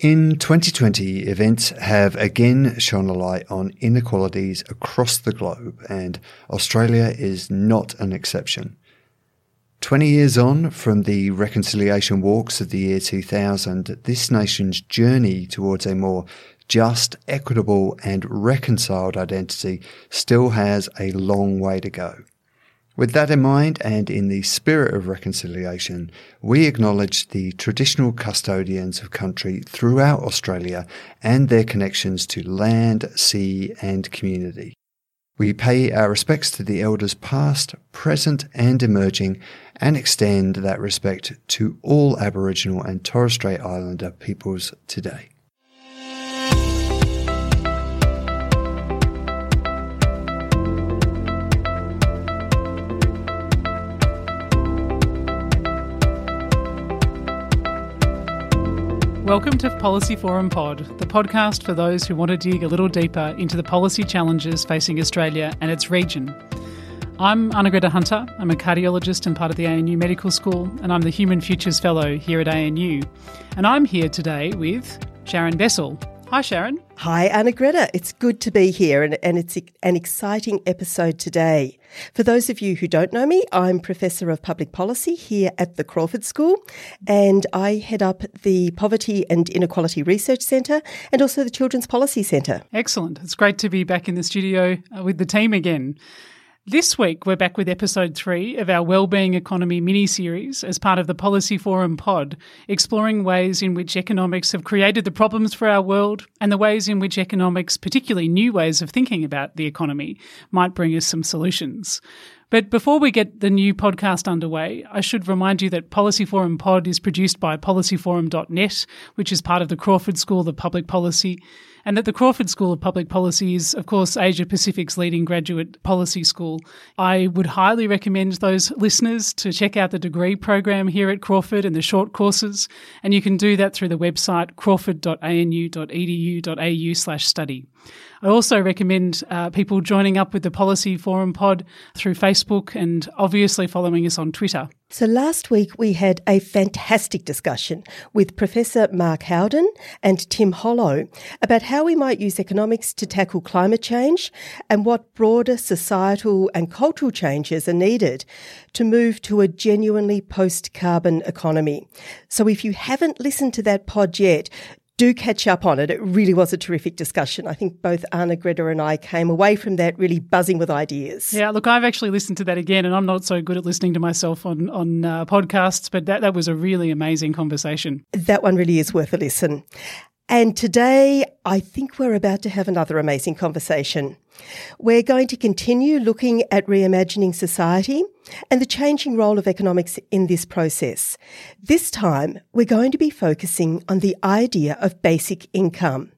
In 2020, events have again shone a light on inequalities across the globe, and Australia is not an exception. 20 years on from the reconciliation walks of the year 2000, this nation's journey towards a more just, equitable, and reconciled identity still has a long way to go. With that in mind, and in the spirit of reconciliation, we acknowledge the traditional custodians of country throughout Australia and their connections to land, sea, and community. We pay our respects to the elders past, present, and emerging, and extend that respect to all Aboriginal and Torres Strait Islander peoples today. Welcome to Policy Forum Pod, the podcast for those who want to dig a little deeper into the policy challenges facing Australia and its region. I'm Arnagretta Hunter. I'm a cardiologist and part of the ANU Medical School, and I'm the Human Futures Fellow here at ANU. And I'm here today with Sharon Bessell. Hi, Sharon. Hi, Arnagretta. It's good to be here, and, and it's an exciting episode today. For those of you who don't know me, I'm Professor of Public Policy here at the Crawford School, and I head up the Poverty and Inequality Research Centre and also the Children's Policy Centre. Excellent. It's great to be back in the studio uh, with the team again. This week, we're back with episode three of our Wellbeing Economy mini series as part of the Policy Forum pod, exploring ways in which economics have created the problems for our world and the ways in which economics, particularly new ways of thinking about the economy, might bring us some solutions. But before we get the new podcast underway, I should remind you that Policy Forum Pod is produced by policyforum.net, which is part of the Crawford School of Public Policy, and that the Crawford School of Public Policy is, of course, Asia Pacific's leading graduate policy school. I would highly recommend those listeners to check out the degree program here at Crawford and the short courses, and you can do that through the website crawford.anu.edu.au slash study. I also recommend uh, people joining up with the Policy Forum pod through Facebook and obviously following us on Twitter. So last week we had a fantastic discussion with Professor Mark Howden and Tim Hollo about how we might use economics to tackle climate change and what broader societal and cultural changes are needed to move to a genuinely post-carbon economy. So if you haven't listened to that pod yet, do catch up on it. It really was a terrific discussion. I think both Arnagretta and I came away from that really buzzing with ideas. Yeah, look, I've actually listened to that again, and I'm not so good at listening to myself on on uh, podcasts, but that that was a really amazing conversation. That one really is worth a listen. And today, I think we're about to have another amazing conversation. We're going to continue looking at reimagining society and the changing role of economics in this process. This time, we're going to be focusing on the idea of basic income.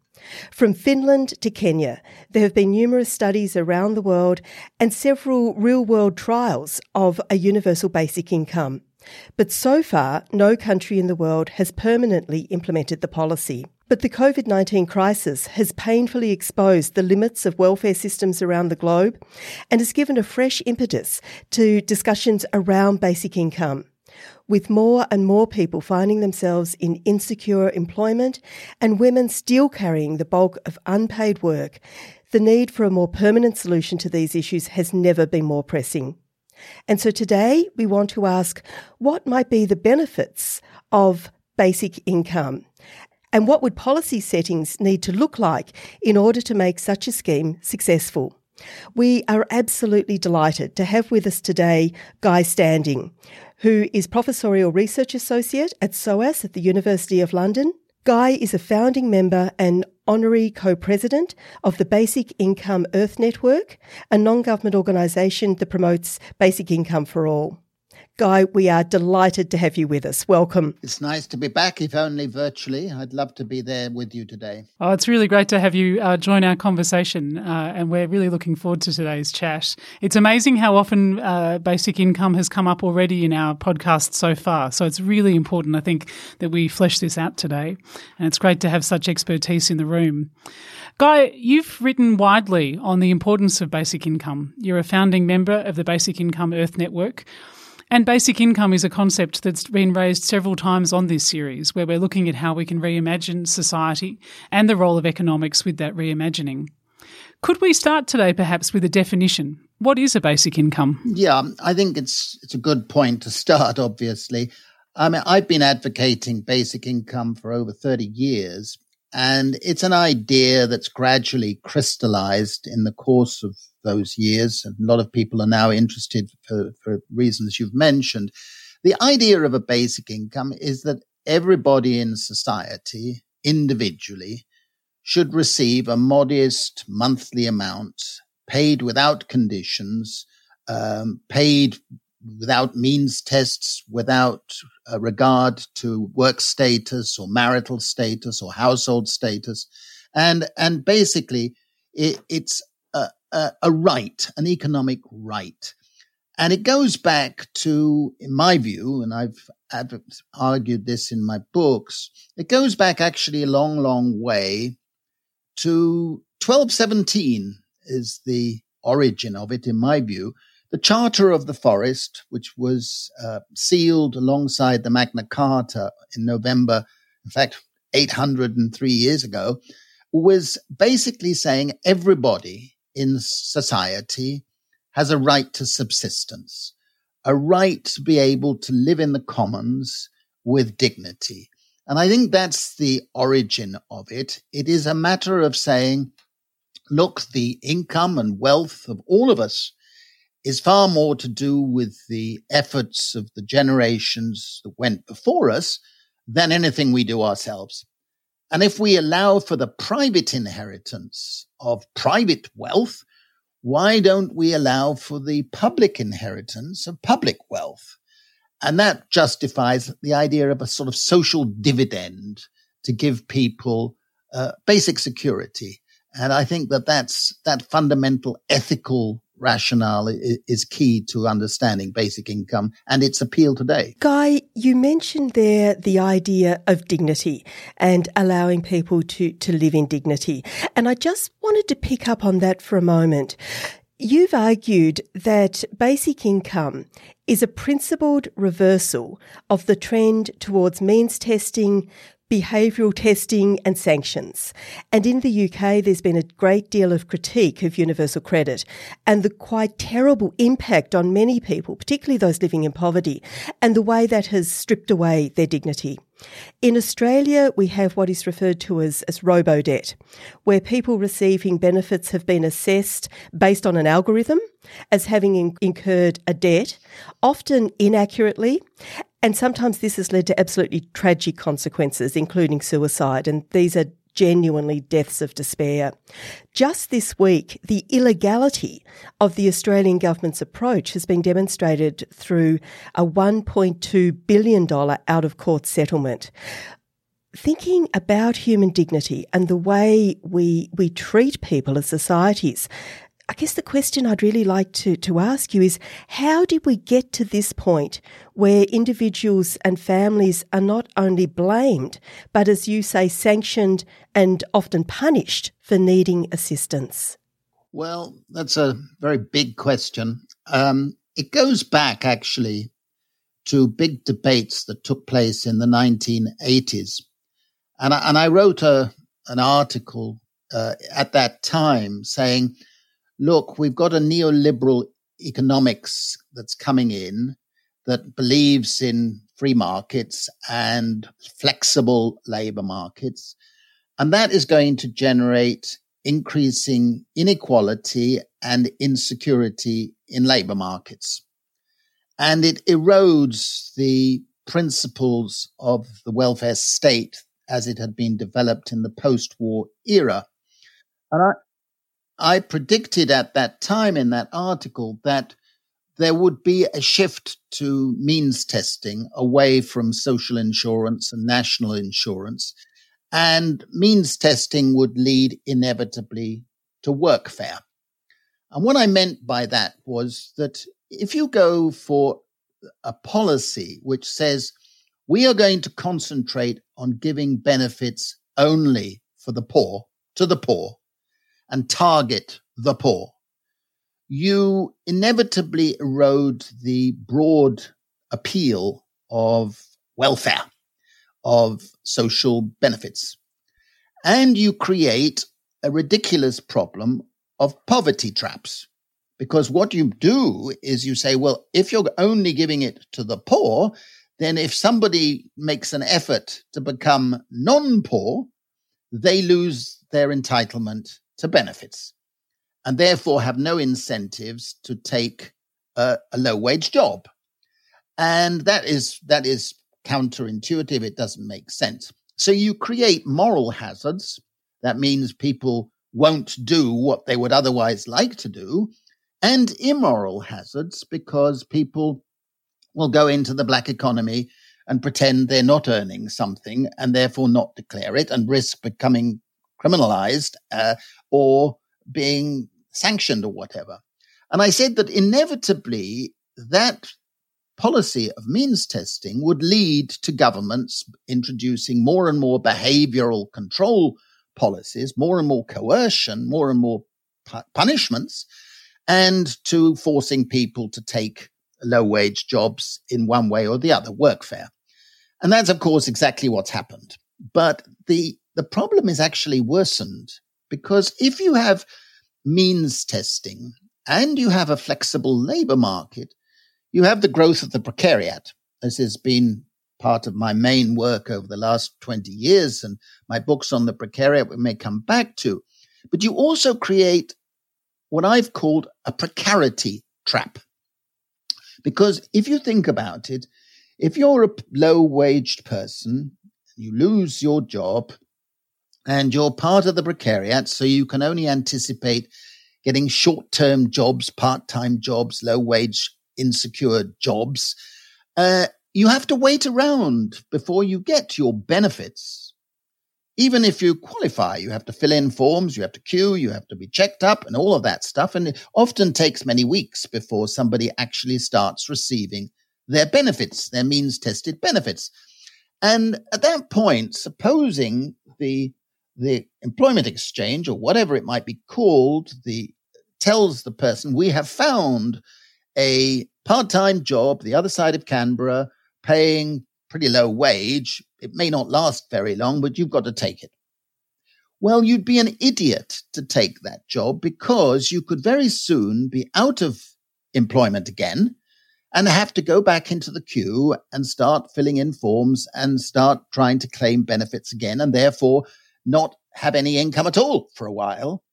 From Finland to Kenya, there have been numerous studies around the world and several real world trials of a universal basic income. But so far, no country in the world has permanently implemented the policy. But the COVID 19 crisis has painfully exposed the limits of welfare systems around the globe and has given a fresh impetus to discussions around basic income. With more and more people finding themselves in insecure employment and women still carrying the bulk of unpaid work, the need for a more permanent solution to these issues has never been more pressing. And so today we want to ask what might be the benefits of basic income and what would policy settings need to look like in order to make such a scheme successful? We are absolutely delighted to have with us today Guy Standing, who is Professorial Research Associate at SOAS at the University of London. Guy is a founding member and honorary co-president of the Basic Income Earth Network, a non-government organisation that promotes basic income for all. Guy, we are delighted to have you with us. Welcome. It's nice to be back, if only virtually. I'd love to be there with you today. Oh, it's really great to have you uh, join our conversation, uh, and we're really looking forward to today's chat. It's amazing how often uh, basic income has come up already in our podcast so far. So it's really important, I think, that we flesh this out today, and it's great to have such expertise in the room. Guy, you've written widely on the importance of basic income. You're a founding member of the Basic Income Earth Network. And basic income is a concept that's been raised several times on this series, where we're looking at how we can reimagine society and the role of economics with that reimagining. Could we start today perhaps with a definition? What is a basic income? Yeah, I think it's it's a good point to start, obviously. I mean, I've been advocating basic income for over 30 years, and it's an idea that's gradually crystallized in the course of those years. A lot of people are now interested for, for reasons you've mentioned. The idea of a basic income is that everybody in society, individually, should receive a modest monthly amount paid without conditions, um, paid without means tests, without uh, regard to work status or marital status or household status. And, and basically it, it's a, a right, an economic right. And it goes back to, in my view, and I've argued this in my books, it goes back actually a long, long way to 1217 is the origin of it, in my view. The Charter of the Forest, which was uh, sealed alongside the Magna Carta in November, in fact, 803 years ago, was basically saying everybody in society has a right to subsistence, a right to be able to live in the commons with dignity. And I think that's the origin of it. It is a matter of saying, look, the income and wealth of all of us is far more to do with the efforts of the generations that went before us than anything we do ourselves. And if we allow for the private inheritance of private wealth, why don't we allow for the public inheritance of public wealth? And that justifies the idea of a sort of social dividend to give people uh, basic security. And I think that that's that fundamental ethical rationale is key to understanding basic income and its appeal today. Guy, you mentioned there the idea of dignity and allowing people to, to live in dignity. And I just wanted to pick up on that for a moment. You've argued that basic income is a principled reversal of the trend towards means testing, behavioural testing and sanctions. And in the UK, there's been a great deal of critique of universal credit and the quite terrible impact on many people, particularly those living in poverty, and the way that has stripped away their dignity. In Australia, we have what is referred to as, as robo debt, where people receiving benefits have been assessed based on an algorithm as having in- incurred a debt, often inaccurately, and sometimes this has led to absolutely tragic consequences, including suicide. And these are genuinely deaths of despair. Just this week, the illegality of the Australian government's approach has been demonstrated through a $1.2 billion out of court settlement. Thinking about human dignity and the way we, we treat people as societies, I guess the question I'd really like to, to ask you is how did we get to this point where individuals and families are not only blamed, but as you say, sanctioned and often punished for needing assistance? Well, that's a very big question. Um, it goes back actually to big debates that took place in the 1980s. And I, and I wrote a, an article uh, at that time saying, look, we've got a neoliberal economics that's coming in that believes in free markets and flexible labor markets. And that is going to generate increasing inequality and insecurity in labor markets. And it erodes the principles of the welfare state as it had been developed in the post-war era. And I, predicted at that time in that article that there would be a shift to means testing away from social insurance and national insurance. And means testing would lead inevitably to workfare. And what I meant by that was that if you go for a policy which says we are going to concentrate on giving benefits only for the poor to the poor and target the poor, you inevitably erode the broad appeal of welfare, of social benefits. And you create a ridiculous problem of poverty traps. Because what you do is you say, well, if you're only giving it to the poor, then if somebody makes an effort to become non poor, they lose their entitlement to benefits and therefore have no incentives to take a, a low wage job. And that is, that is counterintuitive. It doesn't make sense. So you create moral hazards. That means people won't do what they would otherwise like to do and immoral hazards because people will go into the black economy and pretend they're not earning something and therefore not declare it and risk becoming criminalized uh, or being sanctioned or whatever. And I said that inevitably that policy of means testing would lead to governments introducing more and more behavioral control policies, more and more coercion, more and more pu- punishments, and to forcing people to take low wage jobs in one way or the other, workfare. And that's, of course, exactly what's happened. But the, the problem is actually worsened because if you have means testing and you have a flexible labor market, you have the growth of the precariat. This has been part of my main work over the last 20 years and my books on the precariat we may come back to. But you also create what I've called a precarity trap. Because if you think about it, if you're a low waged person, you lose your job, and you're part of the precariat, so you can only anticipate getting short term jobs, part time jobs, low wage, insecure jobs. Uh, you have to wait around before you get your benefits. Even if you qualify, you have to fill in forms, you have to queue, you have to be checked up, and all of that stuff. And it often takes many weeks before somebody actually starts receiving their benefits, their means tested benefits. And at that point, supposing the the employment exchange or whatever it might be called, the tells the person we have found a part-time job the other side of Canberra paying pretty low wage. It may not last very long, but you've got to take it. Well, you'd be an idiot to take that job because you could very soon be out of employment again and have to go back into the queue and start filling in forms and start trying to claim benefits again. And therefore not have any income at all for a while.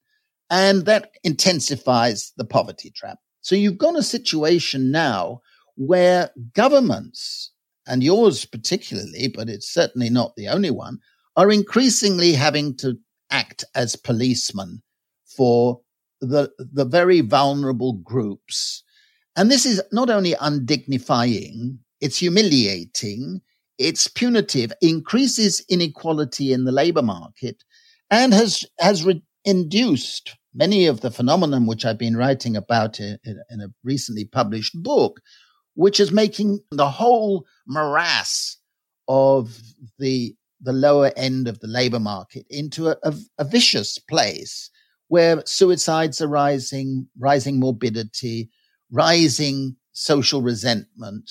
And that intensifies the poverty trap. So you've got a situation now where governments, and yours particularly, but it's certainly not the only one, are increasingly having to act as policemen for the, the very vulnerable groups. And this is not only undignifying, it's humiliating, it's punitive, increases inequality in the labor market, and has has re- induced many of the phenomenon which I've been writing about in, in a recently published book, which is making the whole morass of the the lower end of the labor market into a, a, a vicious place where suicides are rising, rising morbidity, rising social resentment,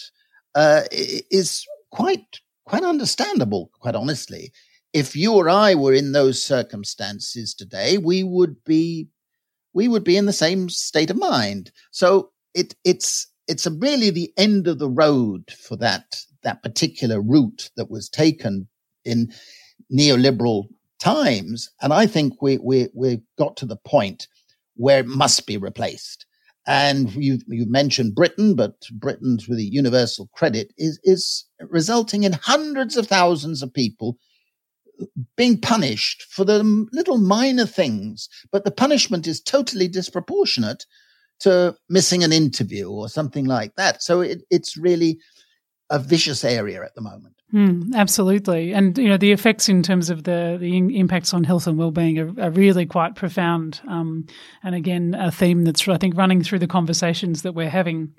uh, is quite quite understandable, quite honestly. If you or I were in those circumstances today, we would be we would be in the same state of mind. So it it's it's really the end of the road for that that particular route that was taken in neoliberal times, and I think we we we got to the point where it must be replaced. And you, you mentioned Britain, but Britain's with the universal credit is, is resulting in hundreds of thousands of people being punished for the little minor things, but the punishment is totally disproportionate to missing an interview or something like that. So it, it's really a vicious area at the moment. Mm, absolutely, and you know the effects in terms of the the impacts on health and well-being are, are really quite profound. Um, and again, a theme that's I think running through the conversations that we're having.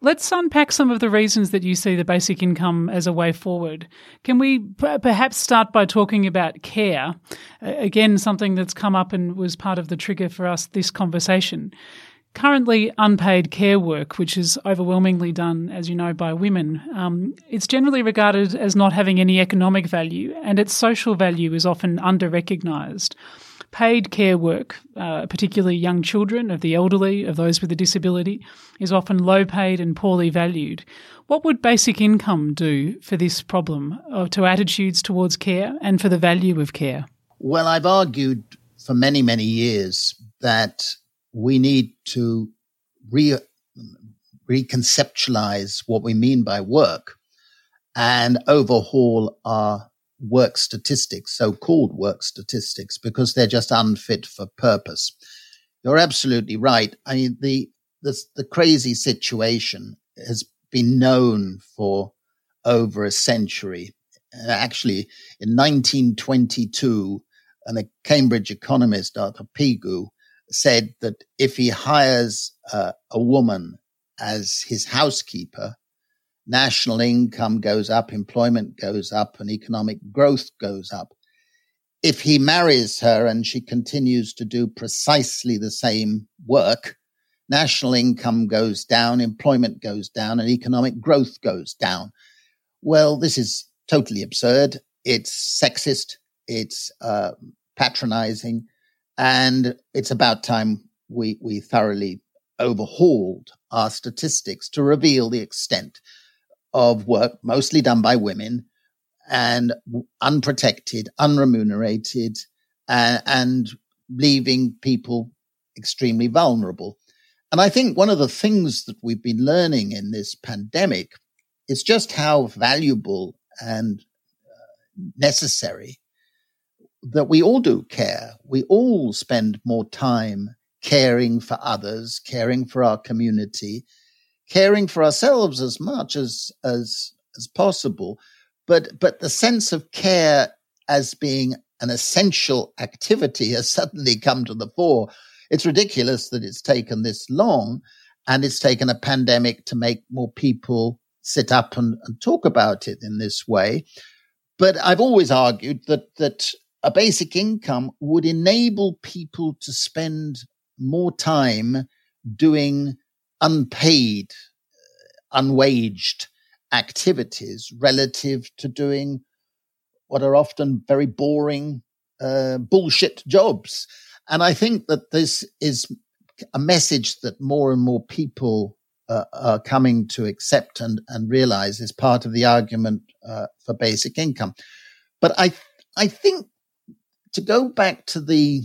Let's unpack some of the reasons that you see the basic income as a way forward. Can we p- perhaps start by talking about care? Uh, again, something that's come up and was part of the trigger for us this conversation. Currently, unpaid care work, which is overwhelmingly done, as you know, by women, um, it's generally regarded as not having any economic value, and its social value is often under recognised. Paid care work, uh, particularly young children, of the elderly, of those with a disability, is often low paid and poorly valued. What would basic income do for this problem, or uh, to attitudes towards care and for the value of care? Well, I've argued for many, many years that we need to re, reconceptualize what we mean by work and overhaul our work statistics, so-called work statistics, because they're just unfit for purpose. You're absolutely right. I mean, the, the, the crazy situation has been known for over a century. Actually, in 1922, and a Cambridge economist, Arthur Pigou, said that if he hires uh, a woman as his housekeeper, national income goes up, employment goes up, and economic growth goes up. If he marries her and she continues to do precisely the same work, national income goes down, employment goes down, and economic growth goes down. Well, this is totally absurd. It's sexist. It's uh, patronizing. And it's about time we, we thoroughly overhauled our statistics to reveal the extent of work mostly done by women and unprotected, unremunerated, uh, and leaving people extremely vulnerable. And I think one of the things that we've been learning in this pandemic is just how valuable and uh, necessary that we all do care. We all spend more time caring for others, caring for our community, caring for ourselves as much as as as possible. But but the sense of care as being an essential activity has suddenly come to the fore. It's ridiculous that it's taken this long and it's taken a pandemic to make more people sit up and, and talk about it in this way. But I've always argued that that a basic income would enable people to spend more time doing unpaid, uh, unwaged activities relative to doing what are often very boring, uh, bullshit jobs. And I think that this is a message that more and more people uh, are coming to accept and, and realize is part of the argument uh, for basic income. But I, I think to go back to the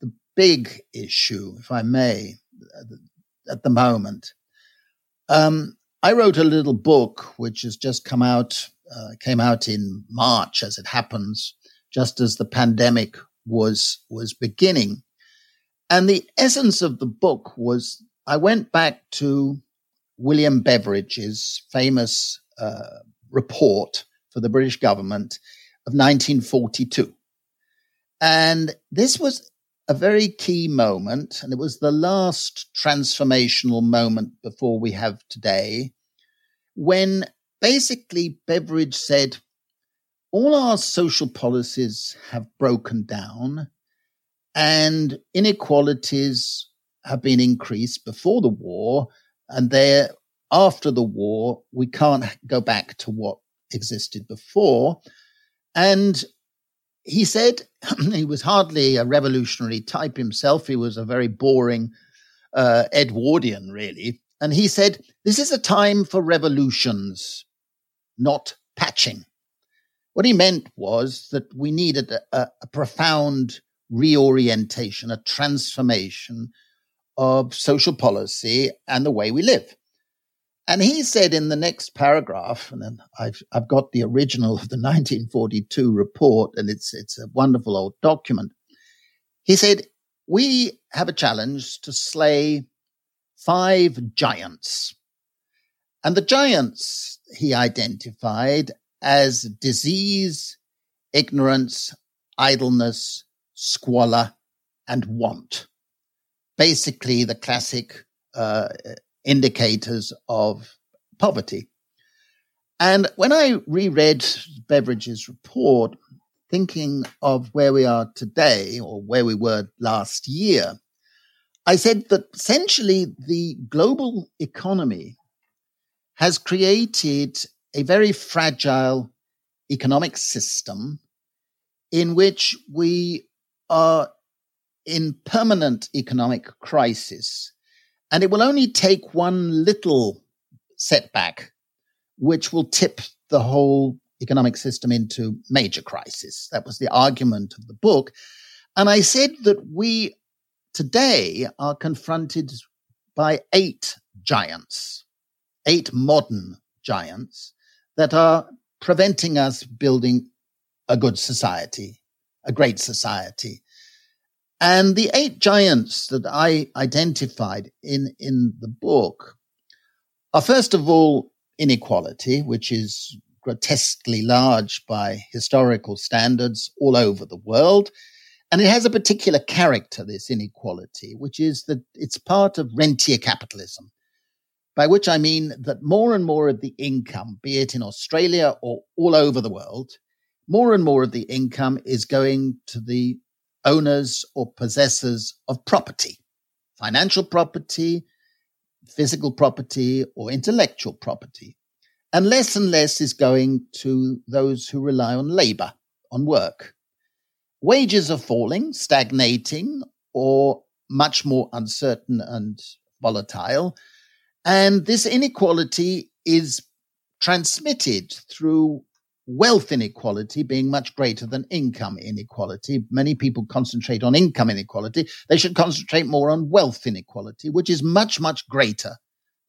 the big issue, if I may, at the moment, um, I wrote a little book which has just come out, uh, came out in March, as it happens, just as the pandemic was was beginning, and the essence of the book was I went back to William Beveridge's famous uh, report for the British government of 1942. And this was a very key moment, and it was the last transformational moment before we have today, when basically Beveridge said, all our social policies have broken down and inequalities have been increased before the war and there after the war we can't go back to what existed before. And he said he was hardly a revolutionary type himself. He was a very boring uh, Edwardian, really. And he said, This is a time for revolutions, not patching. What he meant was that we needed a, a profound reorientation, a transformation of social policy and the way we live. And he said in the next paragraph, and then I've, I've got the original of the 1942 report, and it's, it's a wonderful old document. He said, we have a challenge to slay five giants. And the giants he identified as disease, ignorance, idleness, squalor, and want. Basically, the classic uh, indicators of poverty. And when I reread Beveridge's report, thinking of where we are today or where we were last year, I said that essentially the global economy has created a very fragile economic system in which we are in permanent economic crisis. And it will only take one little setback, which will tip the whole economic system into major crisis. That was the argument of the book. And I said that we today are confronted by eight giants, eight modern giants that are preventing us building a good society, a great society. And the eight giants that I identified in, in the book are first of all inequality, which is grotesquely large by historical standards all over the world. And it has a particular character, this inequality, which is that it's part of rentier capitalism, by which I mean that more and more of the income, be it in Australia or all over the world, more and more of the income is going to the owners or possessors of property, financial property, physical property, or intellectual property. And less and less is going to those who rely on labor, on work. Wages are falling, stagnating, or much more uncertain and volatile. And this inequality is transmitted through wealth inequality being much greater than income inequality. Many people concentrate on income inequality. They should concentrate more on wealth inequality, which is much, much greater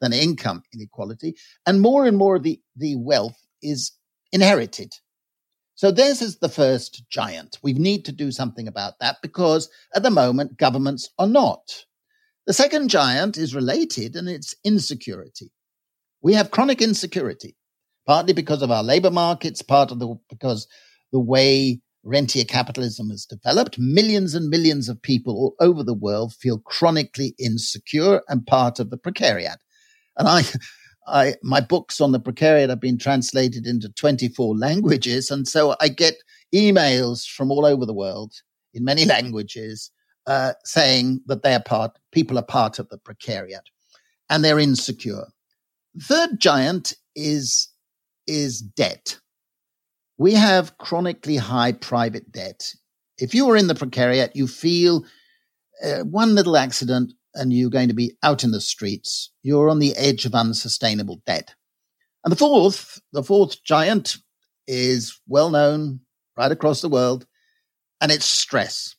than income inequality. And more and more of the, the wealth is inherited. So this is the first giant. We need to do something about that because at the moment governments are not. The second giant is related and it's insecurity. We have chronic insecurity partly because of our labor markets, part of the because the way rentier capitalism has developed. Millions and millions of people all over the world feel chronically insecure and part of the precariat. And I, I, my books on the precariat have been translated into 24 languages. And so I get emails from all over the world in many languages uh, saying that they are part, people are part of the precariat and they're insecure. Third giant is is debt. We have chronically high private debt. If you are in the precariat, you feel uh, one little accident and you're going to be out in the streets. You're on the edge of unsustainable debt. And the fourth, the fourth giant is well known right across the world, and it's stress.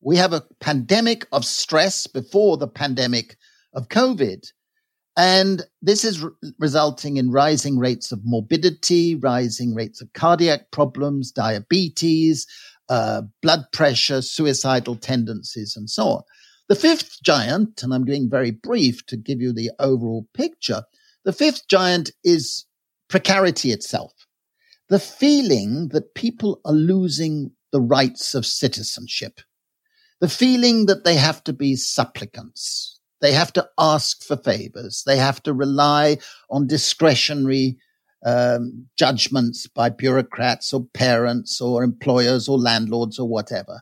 We have a pandemic of stress before the pandemic of COVID. And this is re- resulting in rising rates of morbidity, rising rates of cardiac problems, diabetes, uh, blood pressure, suicidal tendencies, and so on. The fifth giant, and I'm being very brief to give you the overall picture, the fifth giant is precarity itself. The feeling that people are losing the rights of citizenship. The feeling that they have to be supplicants, they have to ask for favors. They have to rely on discretionary um, judgments by bureaucrats or parents or employers or landlords or whatever.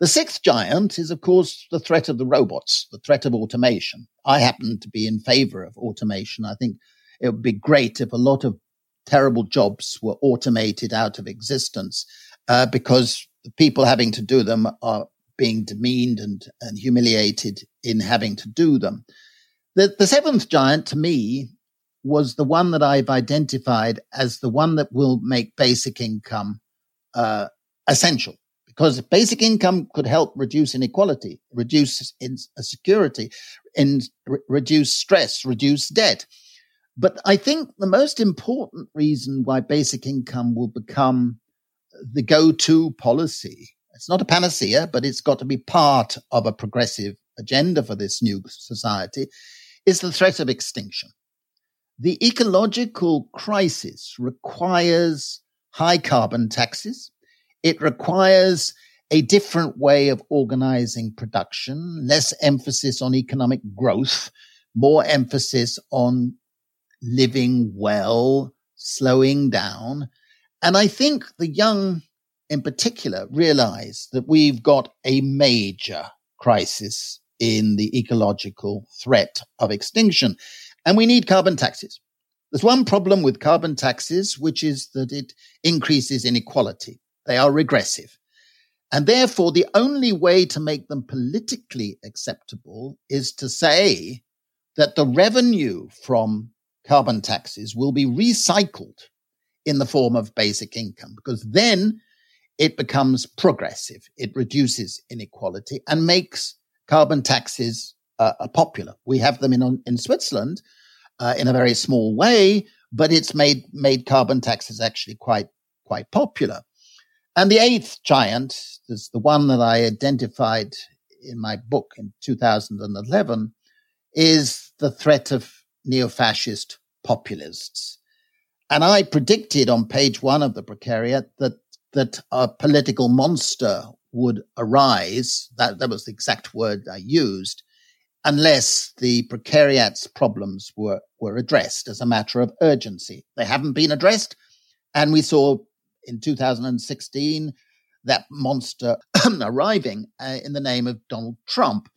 The sixth giant is, of course, the threat of the robots, the threat of automation. I happen to be in favor of automation. I think it would be great if a lot of terrible jobs were automated out of existence uh, because the people having to do them are being demeaned and, and humiliated in having to do them. The, the seventh giant to me was the one that I've identified as the one that will make basic income uh, essential because basic income could help reduce inequality, reduce insecurity, in, re- reduce stress, reduce debt. But I think the most important reason why basic income will become the go-to policy it's not a panacea, but it's got to be part of a progressive agenda for this new society, is the threat of extinction. The ecological crisis requires high carbon taxes. It requires a different way of organizing production, less emphasis on economic growth, more emphasis on living well, slowing down. And I think the young in particular realize that we've got a major crisis in the ecological threat of extinction and we need carbon taxes. There's one problem with carbon taxes, which is that it increases inequality. They are regressive. And therefore, the only way to make them politically acceptable is to say that the revenue from carbon taxes will be recycled in the form of basic income, because then it becomes progressive. It reduces inequality and makes carbon taxes uh, popular. We have them in, in Switzerland uh, in a very small way, but it's made, made carbon taxes actually quite, quite popular. And the eighth giant is the one that I identified in my book in 2011 is the threat of neo-fascist populists. And I predicted on page one of the Precariat that, that a political monster would arise. That, that was the exact word I used unless the Precariat's problems were, were addressed as a matter of urgency. They haven't been addressed. And we saw in 2016 that monster arriving uh, in the name of Donald Trump.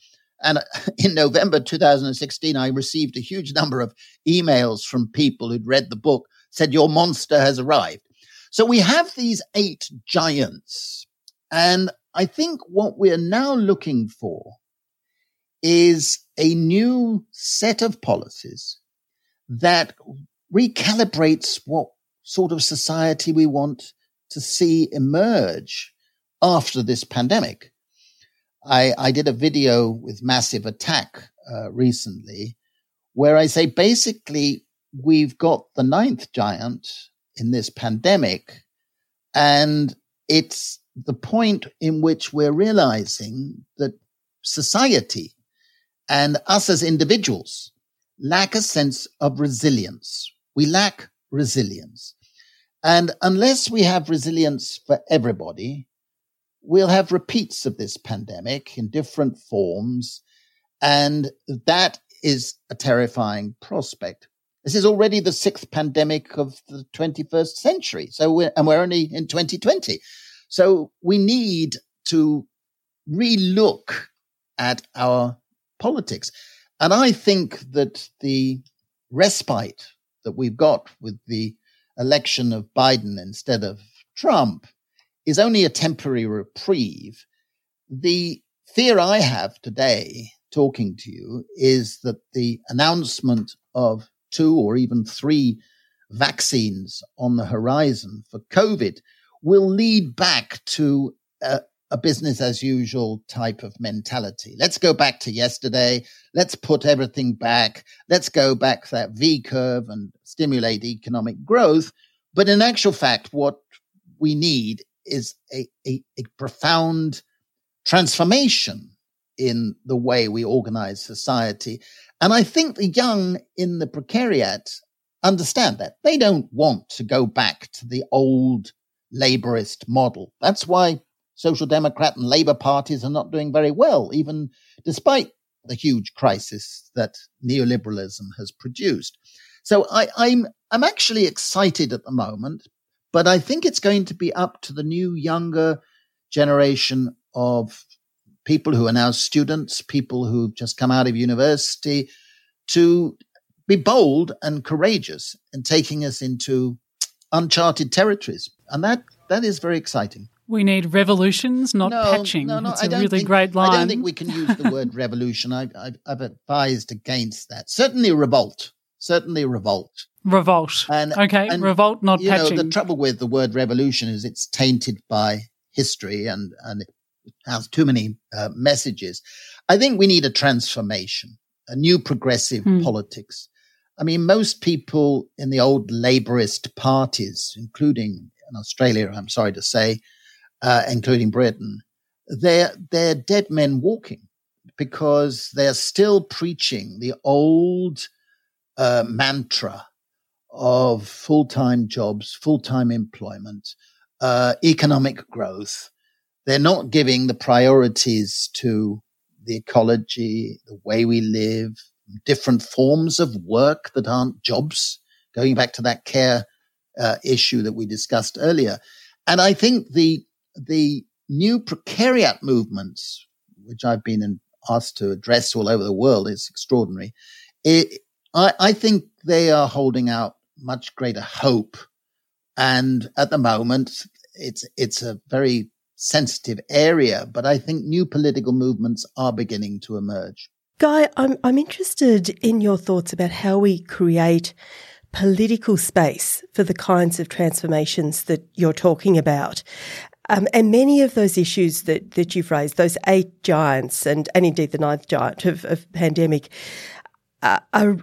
And uh, in November 2016, I received a huge number of emails from people who'd read the book, said, Your monster has arrived. So we have these eight giants. And I think what we're now looking for is a new set of policies that recalibrates what sort of society we want to see emerge after this pandemic. I, I did a video with Massive Attack uh, recently where I say basically we've got the ninth giant in this pandemic and it's the point in which we're realizing that society and us as individuals lack a sense of resilience. We lack resilience. And unless we have resilience for everybody, we'll have repeats of this pandemic in different forms. And that is a terrifying prospect. This is already the sixth pandemic of the 21st century. So we're, and we're only in 2020. So we need to relook at our politics. And I think that the respite that we've got with the election of Biden instead of Trump is only a temporary reprieve. The fear I have today talking to you is that the announcement of two or even three vaccines on the horizon for COVID will lead back to a, a business as usual type of mentality. Let's go back to yesterday. Let's put everything back. Let's go back that V curve and stimulate economic growth. But in actual fact, what we need is a, a, a profound transformation in the way we organize society. And I think the young in the precariat understand that. They don't want to go back to the old laborist model. That's why Social Democrat and Labour parties are not doing very well, even despite the huge crisis that neoliberalism has produced. So I, I'm I'm actually excited at the moment, but I think it's going to be up to the new younger generation of people who are now students, people who've just come out of university, to be bold and courageous in taking us into uncharted territories. And that that is very exciting. We need revolutions, not no, patching. No, no, it's I a don't really think, great line. I don't think we can use the word revolution. I, I, I've advised against that. Certainly revolt. Certainly revolt. Revolt. And, okay, and, revolt, not you patching. Know, the trouble with the word revolution is it's tainted by history and, and has too many uh, messages. I think we need a transformation, a new progressive hmm. politics. I mean, most people in the old laborist parties, including in Australia, I'm sorry to say, uh, including Britain, they're, they're dead men walking. because they're still preaching the old uh, mantra of full time jobs, full time employment, uh, economic growth. They're not giving the priorities to the ecology, the way we live, different forms of work that aren't jobs, going back to that care uh, issue that we discussed earlier. And I think the, the new precariat movements, which I've been asked to address all over the world, is extraordinary. It, I, I think they are holding out much greater hope. And at the moment, it's, it's a very sensitive area, but I think new political movements are beginning to emerge. Guy, I'm, I'm interested in your thoughts about how we create political space for the kinds of transformations that you're talking about. Um, and many of those issues that, that you've raised, those eight giants and, and indeed the ninth giant of, of pandemic, uh, are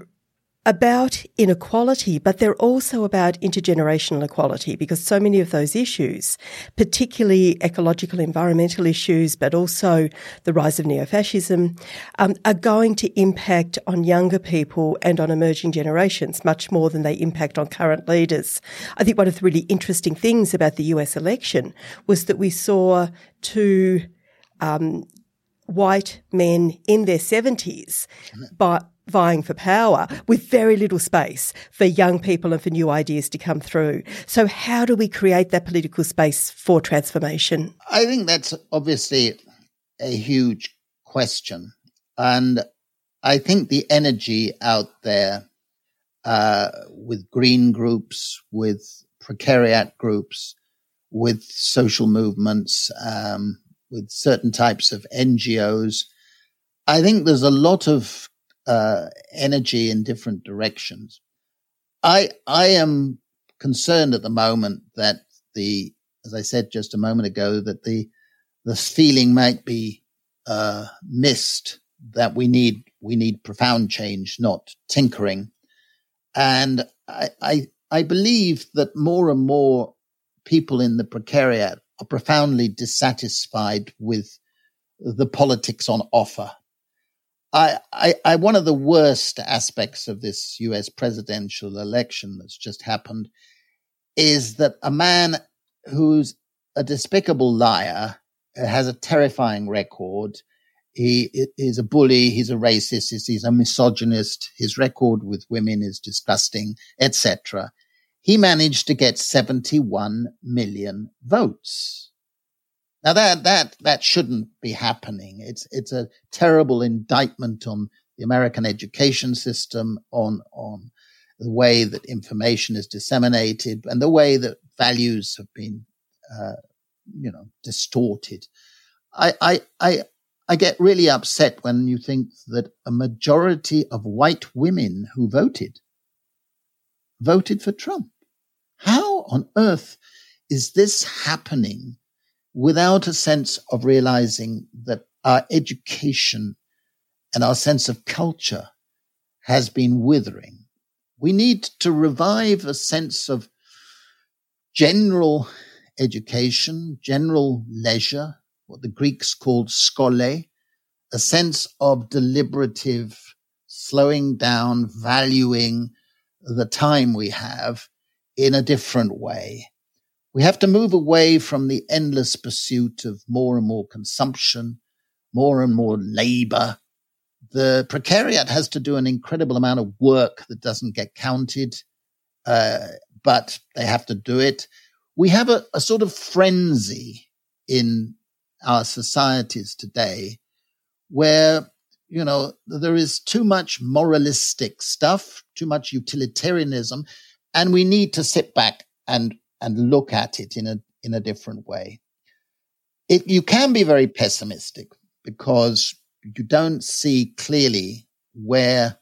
about inequality, but they're also about intergenerational equality because so many of those issues, particularly ecological, environmental issues, but also the rise of neo-fascism, um, are going to impact on younger people and on emerging generations much more than they impact on current leaders. I think one of the really interesting things about the US election was that we saw two um, white men in their 70s, but vying for power with very little space for young people and for new ideas to come through. So, how do we create that political space for transformation? I think that's obviously a huge question. And I think the energy out there uh, with green groups, with precariat groups, with social movements, um, with certain types of NGOs, I think there's a lot of uh, energy in different directions. I I am concerned at the moment that the, as I said just a moment ago, that the the feeling might be uh, missed that we need we need profound change, not tinkering, and I, I I believe that more and more people in the precariat are profoundly dissatisfied with the politics on offer I, I, I, one of the worst aspects of this US presidential election that's just happened is that a man who's a despicable liar uh, has a terrifying record. He is a bully. He's a racist. He's a misogynist. His record with women is disgusting, etc. He managed to get 71 million votes. Now that that that shouldn't be happening. It's it's a terrible indictment on the American education system, on on the way that information is disseminated, and the way that values have been, uh, you know, distorted. I I I I get really upset when you think that a majority of white women who voted voted for Trump. How on earth is this happening? Without a sense of realizing that our education and our sense of culture has been withering. We need to revive a sense of general education, general leisure, what the Greeks called skole, a sense of deliberative slowing down, valuing the time we have in a different way. We have to move away from the endless pursuit of more and more consumption, more and more labor. The precariat has to do an incredible amount of work that doesn't get counted, uh, but they have to do it. We have a, a sort of frenzy in our societies today where you know, there is too much moralistic stuff, too much utilitarianism, and we need to sit back and and look at it in a in a different way. It, you can be very pessimistic because you don't see clearly where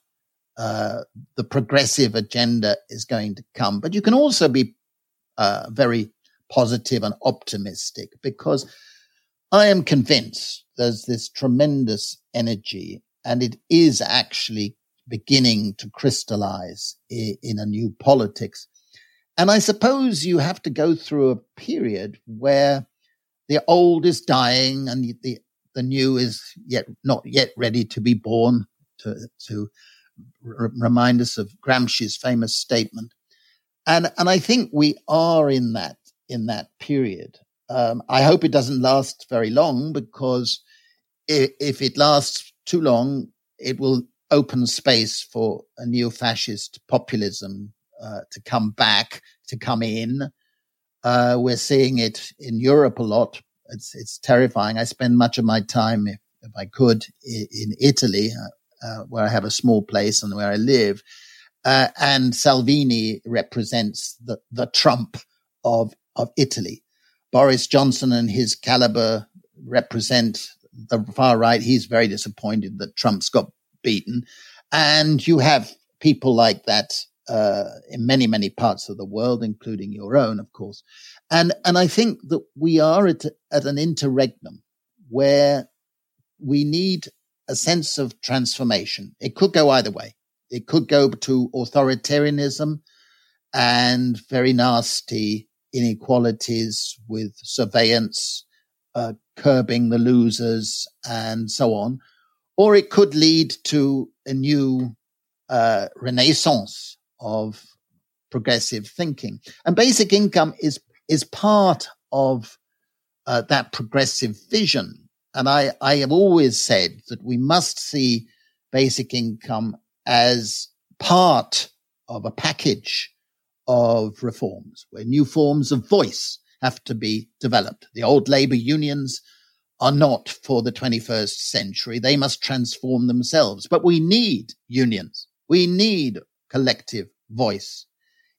uh, the progressive agenda is going to come, but you can also be uh, very positive and optimistic because I am convinced there's this tremendous energy and it is actually beginning to crystallize in, in a new politics. And I suppose you have to go through a period where the old is dying and the, the new is yet not yet ready to be born. To to r- remind us of Gramsci's famous statement, and and I think we are in that in that period. Um, I hope it doesn't last very long because if, if it lasts too long, it will open space for a neo-fascist populism uh, to come back, to come in. Uh, we're seeing it in Europe a lot. It's it's terrifying. I spend much of my time, if, if I could, in, in Italy, uh, uh, where I have a small place and where I live. Uh, and Salvini represents the the Trump of of Italy. Boris Johnson and his caliber represent the far right. He's very disappointed that Trump's got beaten. And you have people like that uh, in many, many parts of the world, including your own, of course. And, and I think that we are at, at an interregnum where we need a sense of transformation. It could go either way. It could go to authoritarianism and very nasty inequalities with surveillance, uh, curbing the losers, and so on. Or it could lead to a new uh, renaissance of progressive thinking. And basic income is is part of uh, that progressive vision. And I, I have always said that we must see basic income as part of a package of reforms where new forms of voice have to be developed. The old labor unions are not for the 21st century. They must transform themselves. But we need unions. We need collective voice.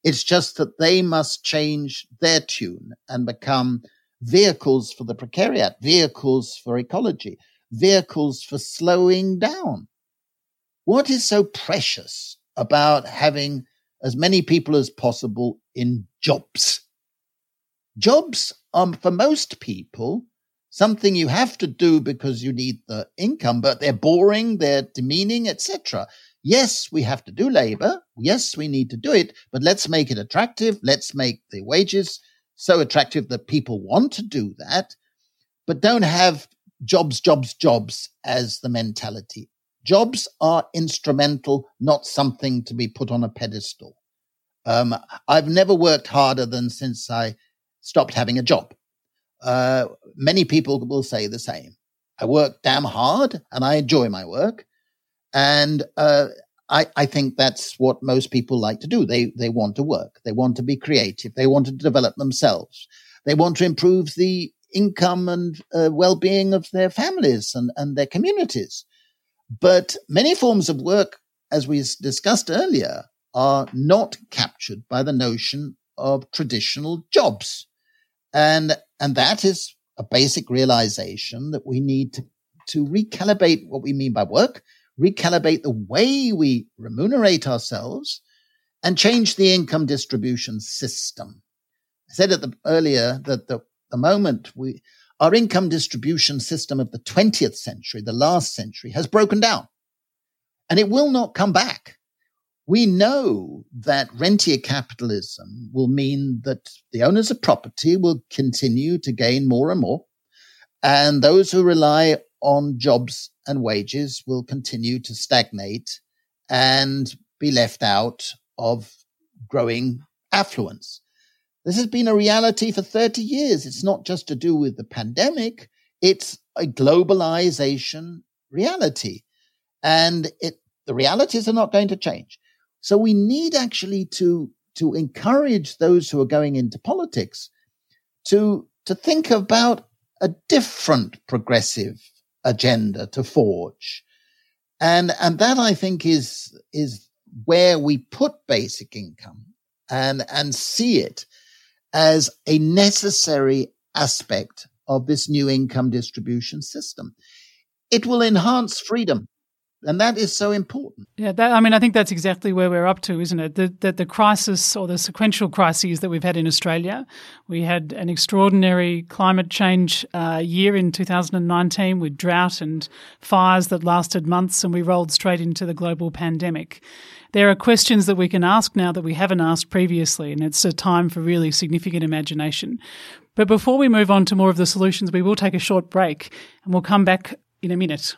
It's just that they must change their tune and become vehicles for the precariat, vehicles for ecology, vehicles for slowing down. What is so precious about having as many people as possible in jobs? Jobs are, for most people, something you have to do because you need the income, but they're boring, they're demeaning, etc. Yes, we have to do labor. Yes, we need to do it, but let's make it attractive. Let's make the wages so attractive that people want to do that, but don't have jobs, jobs, jobs as the mentality. Jobs are instrumental, not something to be put on a pedestal. Um, I've never worked harder than since I stopped having a job. Uh, many people will say the same. I work damn hard and I enjoy my work. And uh, I, I, think that's what most people like to do. They, they want to work. They want to be creative. They want to develop themselves. They want to improve the income and uh, well-being of their families and, and their communities. But many forms of work, as we discussed earlier, are not captured by the notion of traditional jobs. And, and that is a basic realization that we need to, to recalibrate what we mean by work, recalibrate the way we remunerate ourselves and change the income distribution system. I said at the earlier that the, the moment we, our income distribution system of the 20th century, the last century has broken down and it will not come back we know that rentier capitalism will mean that the owners of property will continue to gain more and more. And those who rely on jobs and wages will continue to stagnate and be left out of growing affluence. This has been a reality for 30 years. It's not just to do with the pandemic. It's a globalization reality. And it, the realities are not going to change. So we need actually to, to encourage those who are going into politics to, to think about a different progressive agenda to forge. And, and that I think is, is where we put basic income and, and see it as a necessary aspect of this new income distribution system. It will enhance freedom and that is so important. Yeah, that, I mean, I think that's exactly where we're up to, isn't it? That the, the, crisis or the sequential crises that we've had in Australia. We had an extraordinary climate change uh, year in 2019 with drought and fires that lasted months, and we rolled straight into the global pandemic. There are questions that we can ask now that we haven't asked previously, and it's a time for really significant imagination. But before we move on to more of the solutions, we will take a short break and we'll come back in a minute.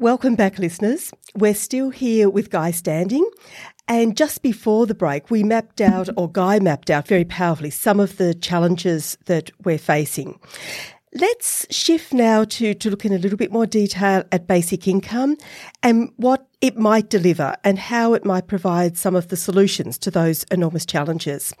Welcome back, listeners. We're still here with Guy Standing. And just before the break, we mapped out, or Guy mapped out very powerfully, some of the challenges that we're facing. Let's shift now to, to look in a little bit more detail at basic income and what it might deliver and how it might provide some of the solutions to those enormous challenges.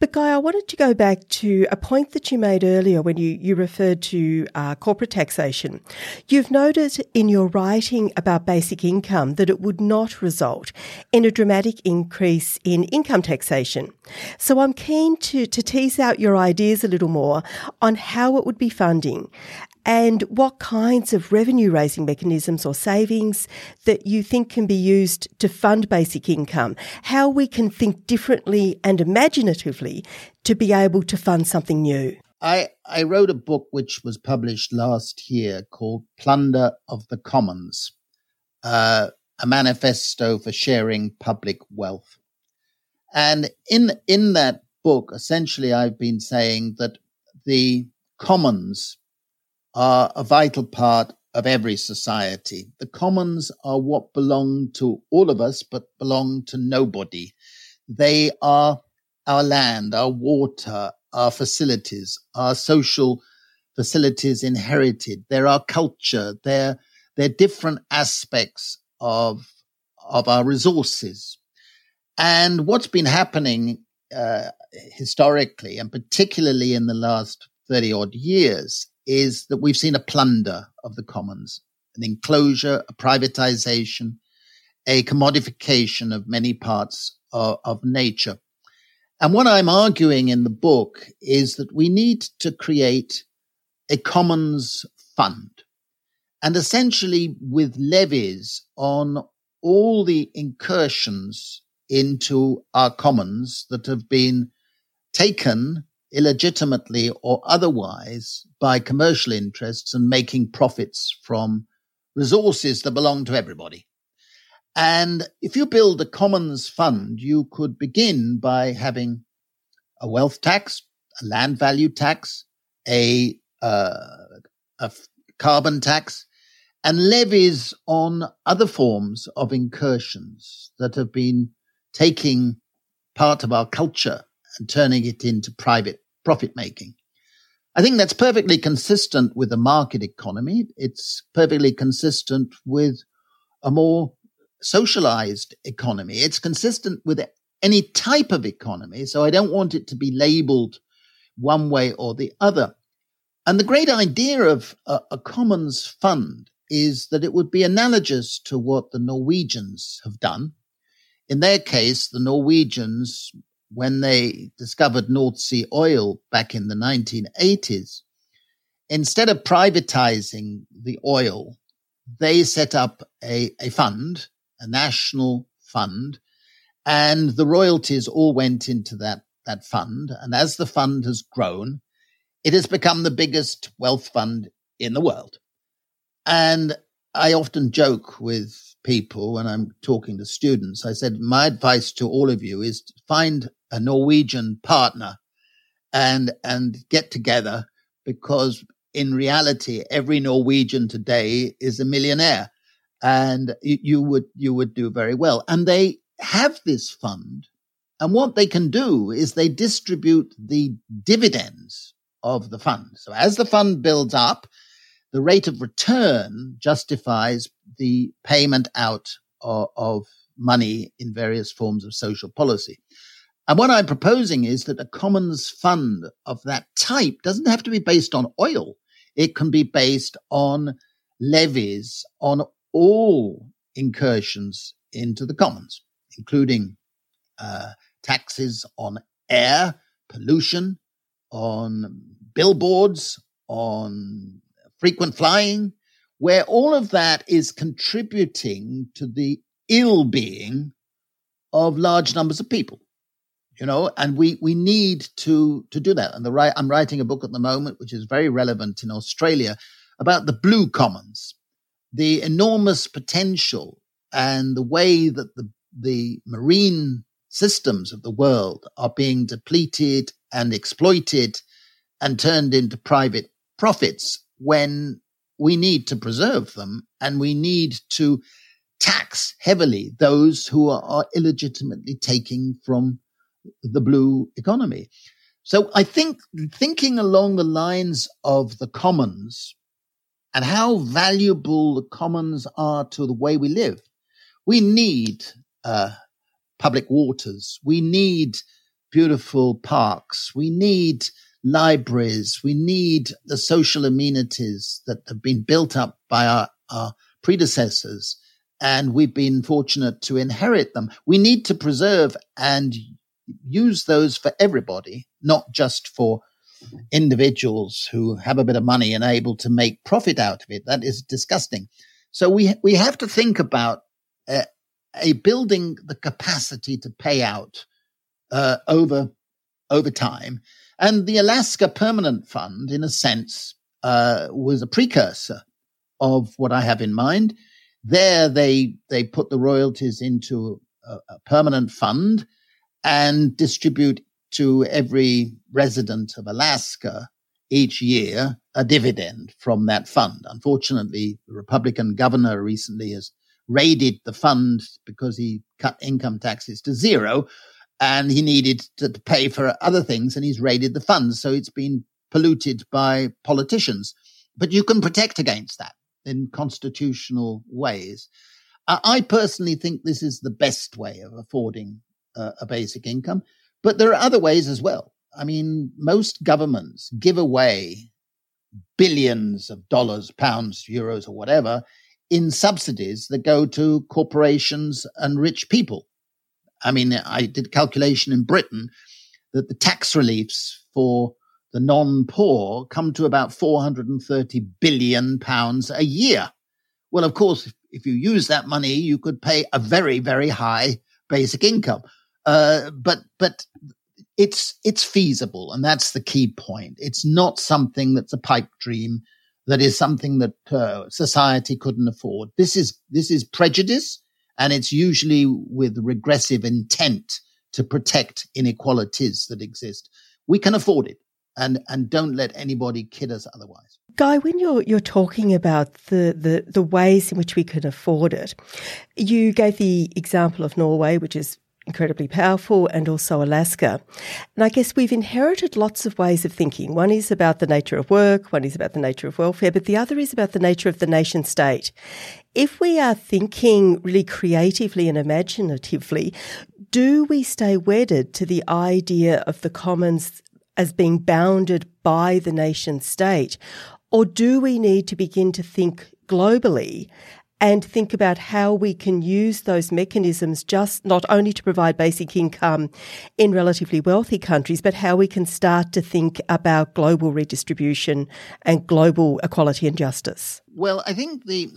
But Guy, I wanted to go back to a point that you made earlier when you, you referred to uh, corporate taxation. You've noted in your writing about basic income that it would not result in a dramatic increase in income taxation. So I'm keen to, to tease out your ideas a little more on how it would be funding and what kinds of revenue raising mechanisms or savings that you think can be used to fund basic income, how we can think differently and imaginatively to be able to fund something new. I, I wrote a book which was published last year called Plunder of the Commons, uh, a manifesto for sharing public wealth. And in, in that book, essentially, I've been saying that the commons are a vital part of every society. The commons are what belong to all of us, but belong to nobody. They are our land, our water, our facilities, our social facilities inherited. They're our culture. They're, they're different aspects of, of our resources. And what's been happening uh, historically, and particularly in the last 30 odd years, is that we've seen a plunder of the commons, an enclosure, a privatization, a commodification of many parts of, of nature. And what I'm arguing in the book is that we need to create a commons fund and essentially with levies on all the incursions into our commons that have been taken illegitimately or otherwise by commercial interests and making profits from resources that belong to everybody. And if you build a commons fund, you could begin by having a wealth tax, a land value tax, a, uh, a carbon tax, and levies on other forms of incursions that have been taking part of our culture and turning it into private profit making. I think that's perfectly consistent with a market economy. It's perfectly consistent with a more socialized economy. It's consistent with any type of economy. So I don't want it to be labeled one way or the other. And the great idea of a, a commons fund is that it would be analogous to what the Norwegians have done. In their case, the Norwegians when they discovered North Sea oil back in the 1980s, instead of privatizing the oil, they set up a, a fund, a national fund, and the royalties all went into that, that fund. And as the fund has grown, it has become the biggest wealth fund in the world. And I often joke with people when I'm talking to students. I said, my advice to all of you is to find a Norwegian partner and, and get together because in reality, every Norwegian today is a millionaire. and you, you would you would do very well. And they have this fund, and what they can do is they distribute the dividends of the fund. So as the fund builds up, the rate of return justifies the payment out of, of money in various forms of social policy. And what I'm proposing is that a commons fund of that type doesn't have to be based on oil. It can be based on levies on all incursions into the commons, including uh, taxes on air, pollution, on billboards, on frequent flying, where all of that is contributing to the ill being of large numbers of people. You know, and we, we need to, to do that. And the right, I'm writing a book at the moment, which is very relevant in Australia about the blue commons, the enormous potential and the way that the, the marine systems of the world are being depleted and exploited and turned into private profits when we need to preserve them and we need to tax heavily those who are, are illegitimately taking from the blue economy. So I think thinking along the lines of the commons and how valuable the commons are to the way we live, we need uh, public waters. We need beautiful parks. We need libraries. We need the social amenities that have been built up by our, our predecessors. And we've been fortunate to inherit them. We need to preserve and use those for everybody, not just for individuals who have a bit of money and able to make profit out of it. That is disgusting. So we we have to think about uh, a building the capacity to pay out uh, over over time, and the Alaska Permanent Fund, in a sense, uh, was a precursor of what I have in mind. There, they they put the royalties into a, a permanent fund and distribute to every resident of Alaska each year a dividend from that fund. Unfortunately, the Republican governor recently has raided the fund because he cut income taxes to zero and he needed to pay for other things and he's raided the fund. So it's been polluted by politicians. But you can protect against that in constitutional ways. I personally think this is the best way of affording uh, a basic income. But there are other ways as well. I mean, most governments give away billions of dollars, pounds, euros, or whatever in subsidies that go to corporations and rich people. I mean, I did a calculation in Britain that the tax reliefs for the non-poor come to about 430 billion pounds a year. Well, of course, if you use that money, you could pay a very, very high basic income. Uh, but but it's it's feasible, and that's the key point. It's not something that's a pipe dream. That is something that uh, society couldn't afford. This is this is prejudice, and it's usually with regressive intent to protect inequalities that exist. We can afford it, and and don't let anybody kid us otherwise. Guy, when you're you're talking about the, the, the ways in which we can afford it, you gave the example of Norway, which is incredibly powerful, and also Alaska. And I guess we've inherited lots of ways of thinking. One is about the nature of work, one is about the nature of welfare, but the other is about the nature of the nation state. If we are thinking really creatively and imaginatively, do we stay wedded to the idea of the commons as being bounded by the nation state? Or do we need to begin to think globally and think about how we can use those mechanisms just not only to provide basic income in relatively wealthy countries, but how we can start to think about global redistribution and global equality and justice? Well, I think the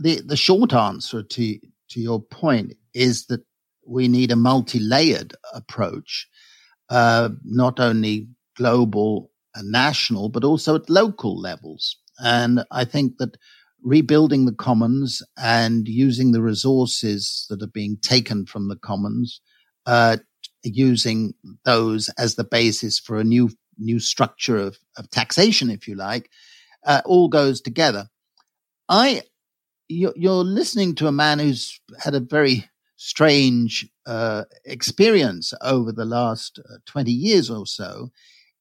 the, the short answer to to your point is that we need a multi-layered approach, uh, not only global and national, but also at local levels. And I think that rebuilding the commons and using the resources that are being taken from the commons, uh, using those as the basis for a new new structure of, of taxation, if you like, uh, all goes together. I you're, listening to a man who's had a very strange uh, experience over the last uh, 20 years or so,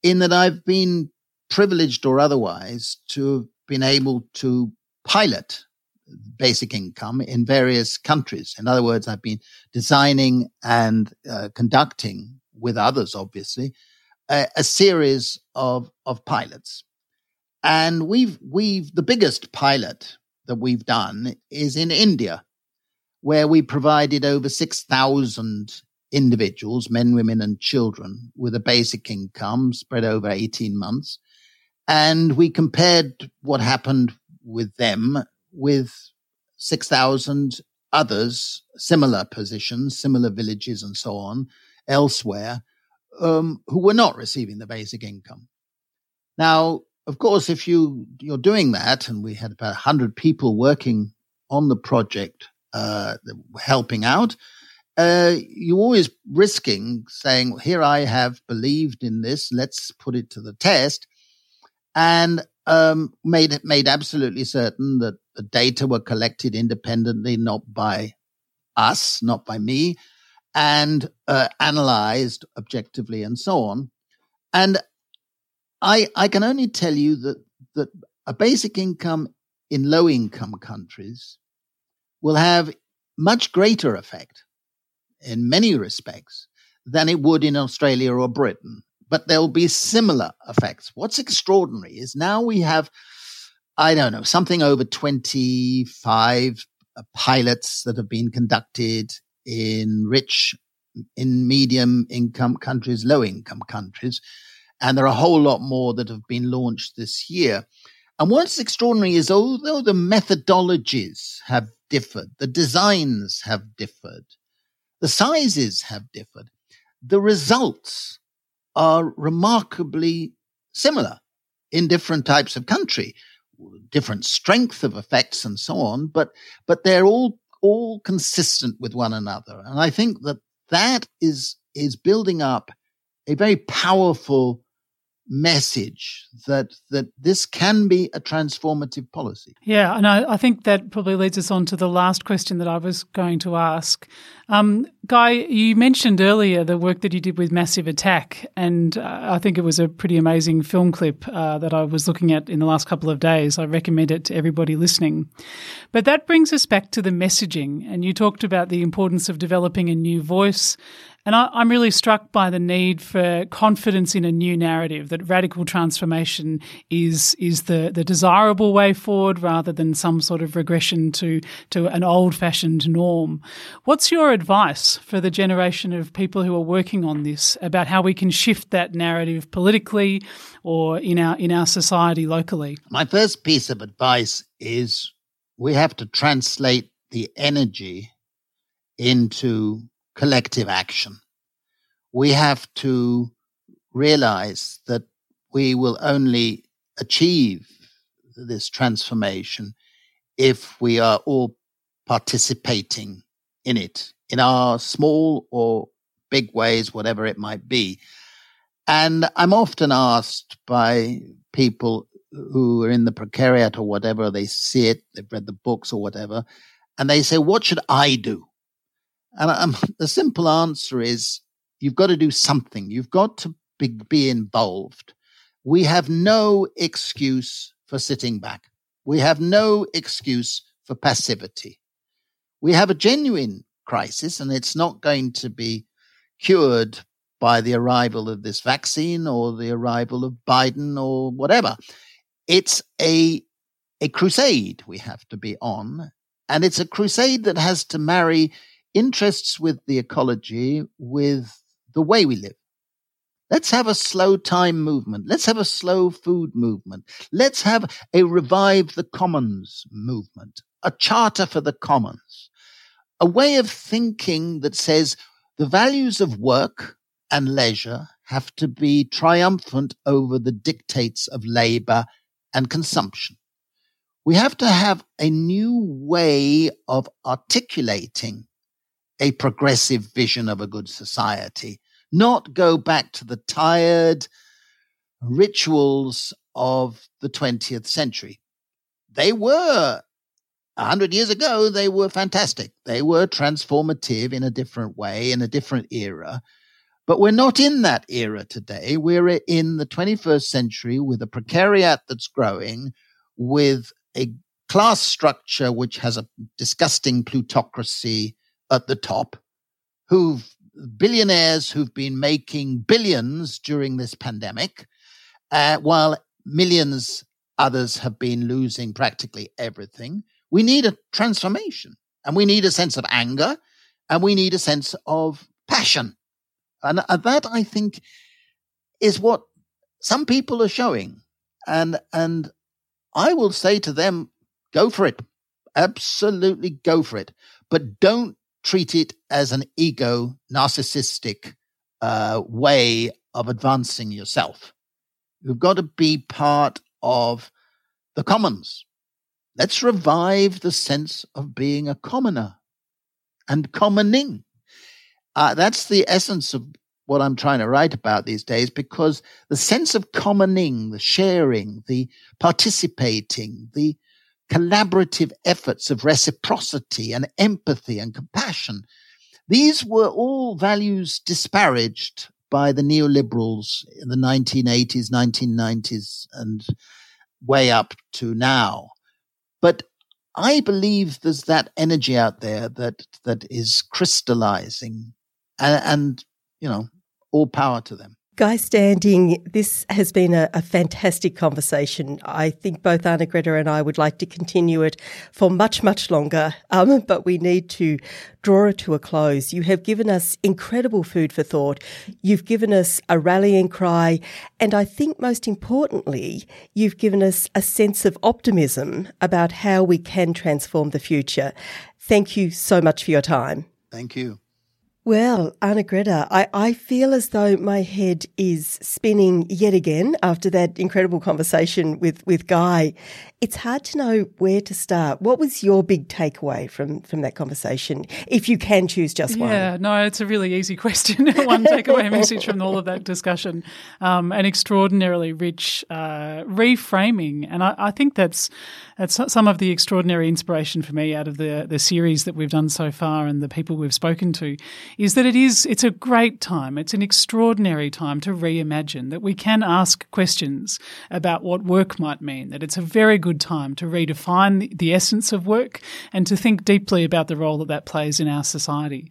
in that I've been privileged or otherwise to have been able to pilot basic income in various countries. In other words, I've been designing and uh, conducting with others, obviously, a, a series of, of pilots. And we've, we've, the biggest pilot that we've done is in India, where we provided over 6,000 individuals, men, women, and children, with a basic income spread over 18 months. And we compared what happened with them with 6,000 others, similar positions, similar villages, and so on, elsewhere, um, who were not receiving the basic income. Now, of course, if you you're doing that, and we had about hundred people working on the project, uh, helping out, uh, you're always risking saying, "Here, I have believed in this. Let's put it to the test," and um, made made absolutely certain that the data were collected independently, not by us, not by me, and uh, analyzed objectively, and so on. And I I can only tell you that that a basic income in low income countries will have much greater effect in many respects than it would in Australia or Britain. But there'll be similar effects. What's extraordinary is now we have, I don't know, something over 25 uh, pilots that have been conducted in rich, in medium income countries, low income countries. And there are a whole lot more that have been launched this year. And what's extraordinary is although the methodologies have differed, the designs have differed, the sizes have differed, the results are remarkably similar in different types of country, different strength of effects and so on, but, but they're all, all consistent with one another. And I think that that is, is building up a very powerful message that that this can be a transformative policy. Yeah, and I, I, think that probably leads us on to the last question that I was going to ask. Um, Guy, you mentioned earlier the work that you did with Massive Attack, and uh, I think it was a pretty amazing film clip uh, that I was looking at in the last couple of days. I recommend it to everybody listening. But that brings us back to the messaging, and you talked about the importance of developing a new voice and I, am really struck by the need for confidence in a new narrative that radical transformation is is the, the desirable way forward rather than some sort of regression to, to an old fashioned norm. What's your advice for the generation of people who are working on this about how we can shift that narrative politically or in our in our society locally? My first piece of advice is we have to translate the energy into collective action. We have to realize that we will only achieve this transformation if we are all participating in it in our small or big ways, whatever it might be. And I'm often asked by people who are in the precariat or whatever, they see it, they've read the books or whatever, and they say, What should I do? And um, the simple answer is you've got to do something. You've got to be, be involved. We have no excuse for sitting back. We have no excuse for passivity. We have a genuine crisis and it's not going to be cured by the arrival of this vaccine or the arrival of Biden or whatever. It's a, a crusade we have to be on. And it's a crusade that has to marry interests with the ecology with the way we live. Let's have a slow time movement. Let's have a slow food movement. Let's have a revive the commons movement, a charter for the commons, a way of thinking that says the values of work and leisure have to be triumphant over the dictates of labor and consumption. We have to have a new way of articulating a progressive vision of a good society, not go back to the tired rituals of the 20th century. They were A hundred years ago, they were fantastic. They were transformative in a different way, in a different era. But we're not in that era today. We're in the 21st century with a precariat that's growing, with a class structure which has a disgusting plutocracy at the top, who've billionaires who've been making billions during this pandemic, uh, while millions others have been losing practically everything. We need a transformation and we need a sense of anger and we need a sense of passion. And, and that I think is what some people are showing. And, and I will say to them, go for it. Absolutely go for it. But don't treat it as an ego narcissistic uh, way of advancing yourself. You've got to be part of the commons. Let's revive the sense of being a commoner and commoning. Uh, that's the essence of what I'm trying to write about these days because the sense of commoning, the sharing, the participating, the collaborative efforts of reciprocity and empathy and compassion. These were all values disparaged by the neoliberals in the 1980s, 1990s, and way up to now. But I believe there's that energy out there that that is crystallizing, and, and you know, all power to them. Guy Standing, this has been a, a, fantastic conversation. I think both Arnagretta and I would like to continue it for much, much longer, um, but we need to draw it to a close. You have given us incredible food for thought. You've given us a rallying cry. And I think most importantly, you've given us a sense of optimism about how we can transform the future. Thank you so much for your time. Thank you. Well, Arnagretta, I, I feel as though my head is spinning yet again after that incredible conversation with, with Guy. It's hard to know where to start. What was your big takeaway from, from that conversation, if you can choose just one? Yeah, no, it's a really easy question. one takeaway message from all of that discussion. Um, an extraordinarily rich uh, reframing. And I, I think that's that's some of the extraordinary inspiration for me out of the the series that we've done so far and the people we've spoken to is that it is it's a great time. It's an extraordinary time to reimagine that we can ask questions about what work might mean that it's a very good time to redefine the, the essence of work and to think deeply about the role that that plays in our society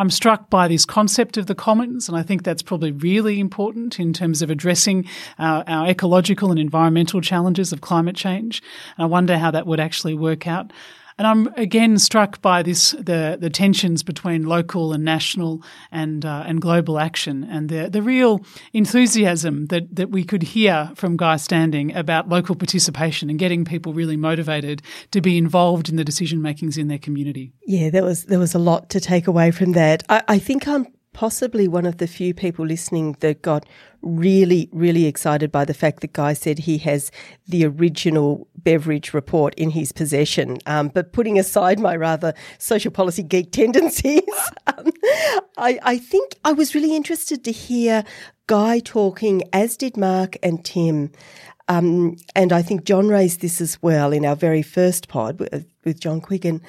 I'm struck by this concept of the commons and I think that's probably really important in terms of addressing our, our ecological and environmental challenges of climate change and I wonder how that would actually work out. And I'm again struck by this the the tensions between local and national and uh, and global action and the the real enthusiasm that that we could hear from Guy Standing about local participation and getting people really motivated to be involved in the decision makings in their community. Yeah, there was there was a lot to take away from that. I, I think I'm possibly one of the few people listening that got really, really excited by the fact that Guy said he has the original Beveridge report in his possession. Um, but putting aside my rather social policy geek tendencies, um, I, I think I was really interested to hear Guy talking, as did Mark and Tim, um, and I think John raised this as well in our very first pod with, John Quiggin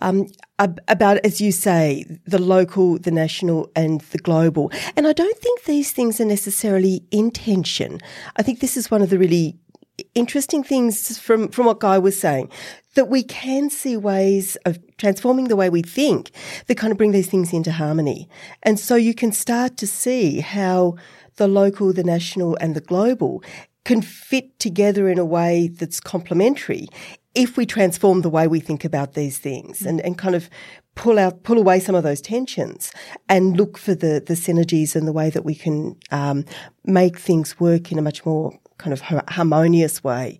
um, about, as you say, the local, the national, and the global. And I don't think these things are necessarily in tension. I think this is one of the really interesting things from, from what Guy was saying that we can see ways of transforming the way we think that kind of bring these things into harmony. And so you can start to see how the local, the national, and the global can fit together in a way that's complementary if we transform the way we think about these things and, and kind of pull out, pull away some of those tensions and look for the, the synergies and the way that we can um, make things work in a much more kind of harmonious way.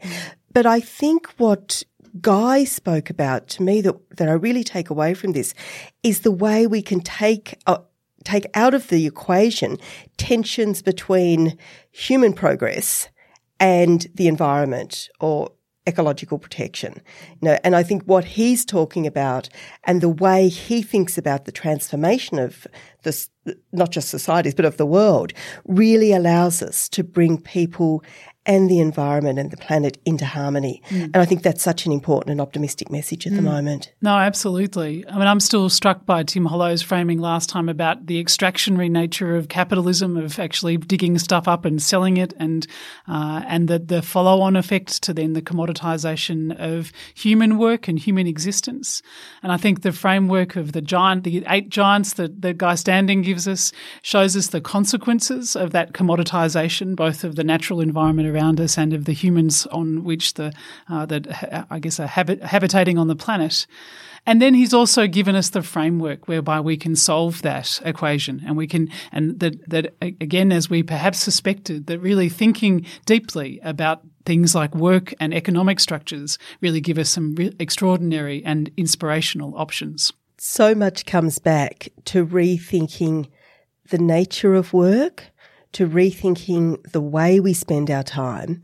But I think what Guy spoke about to me that, that I really take away from this is the way we can take, uh, take out of the equation tensions between human progress and the environment or ecological protection. You know, and I think what he's talking about and the way he thinks about the transformation of this, not just societies, but of the world, really allows us to bring people and the environment and the planet into harmony. Mm. And I think that's such an important and optimistic message at mm. the moment. No, absolutely. I mean, I'm still struck by Tim Hollo's framing last time about the extractionary nature of capitalism, of actually digging stuff up and selling it, and uh, and the, the follow on effect to then the commoditization of human work and human existence. And I think the framework of the giant, the eight giants that the Guy Standing gives us, shows us the consequences of that commoditization, both of the natural environment around us and of the humans on which the uh, that I guess are habit, habitating on the planet. And then he's also given us the framework whereby we can solve that equation and we can, and that, that again, as we perhaps suspected, that really thinking deeply about things like work and economic structures really give us some re- extraordinary and inspirational options. So much comes back to rethinking the nature of work to rethinking the way we spend our time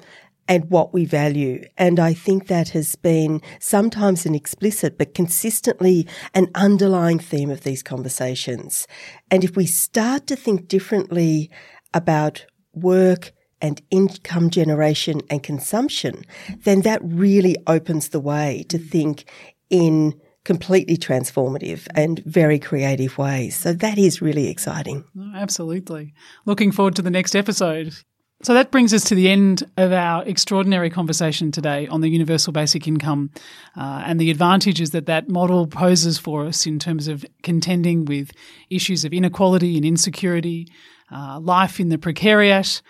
and what we value. And I think that has been sometimes an explicit, but consistently an underlying theme of these conversations. And if we start to think differently about work, and income generation and consumption, then that really opens the way to think in completely transformative and very creative ways. So that is really exciting. absolutely. Looking forward to the next episode. So that brings us to the end of our extraordinary conversation today on the universal basic income uh, and the advantages that that model poses for us in terms of contending with issues of inequality and insecurity, uh, life in the precariat,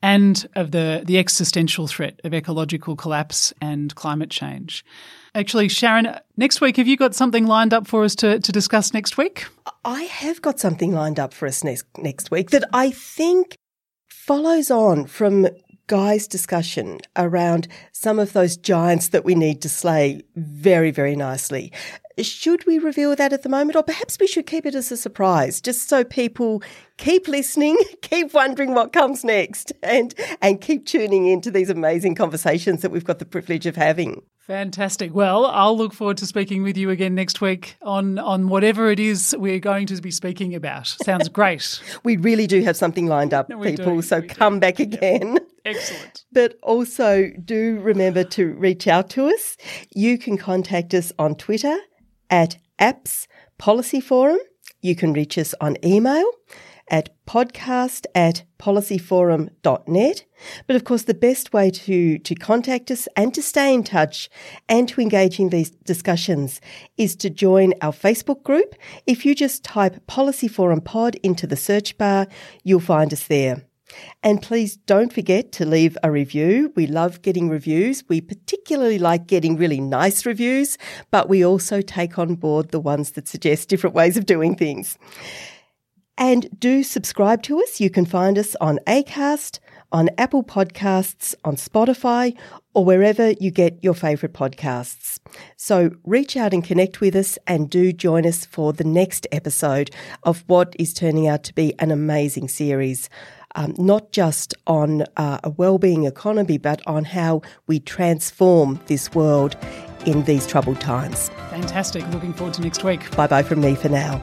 and of the, the existential threat of ecological collapse and climate change. Actually, Sharon, next week, have you got something lined up for us to, to discuss next week? I have got something lined up for us next, next week that I think follows on from Guy's discussion around some of those giants that we need to slay very, very nicely. Should we reveal that at the moment, or perhaps we should keep it as a surprise, just so people keep listening, keep wondering what comes next, and and keep tuning into these amazing conversations that we've got the privilege of having. Fantastic. Well, I'll look forward to speaking with you again next week on on whatever it is we're going to be speaking about. Sounds great. we really do have something lined up, no, people. Do. So we come do. back again. Excellent. But also do remember to reach out to us. You can contact us on Twitter at Apps Policy Forum. You can reach us on email at podcast at policyforum.net. But of course, the best way to, to contact us and to stay in touch and to engage in these discussions is to join our Facebook group. If you just type Policy Forum Pod into the search bar, you'll find us there. And please don't forget to leave a review. We love getting reviews. We particularly like getting really nice reviews, but we also take on board the ones that suggest different ways of doing things. And do subscribe to us. You can find us on ACAST, on Apple Podcasts, on Spotify, or wherever you get your favourite podcasts. So reach out and connect with us and do join us for the next episode of what is turning out to be an amazing series. Um, not just on uh, a well-being economy, but on how we transform this world in these troubled times. Fantastic. Looking forward to next week. Bye bye from me for now.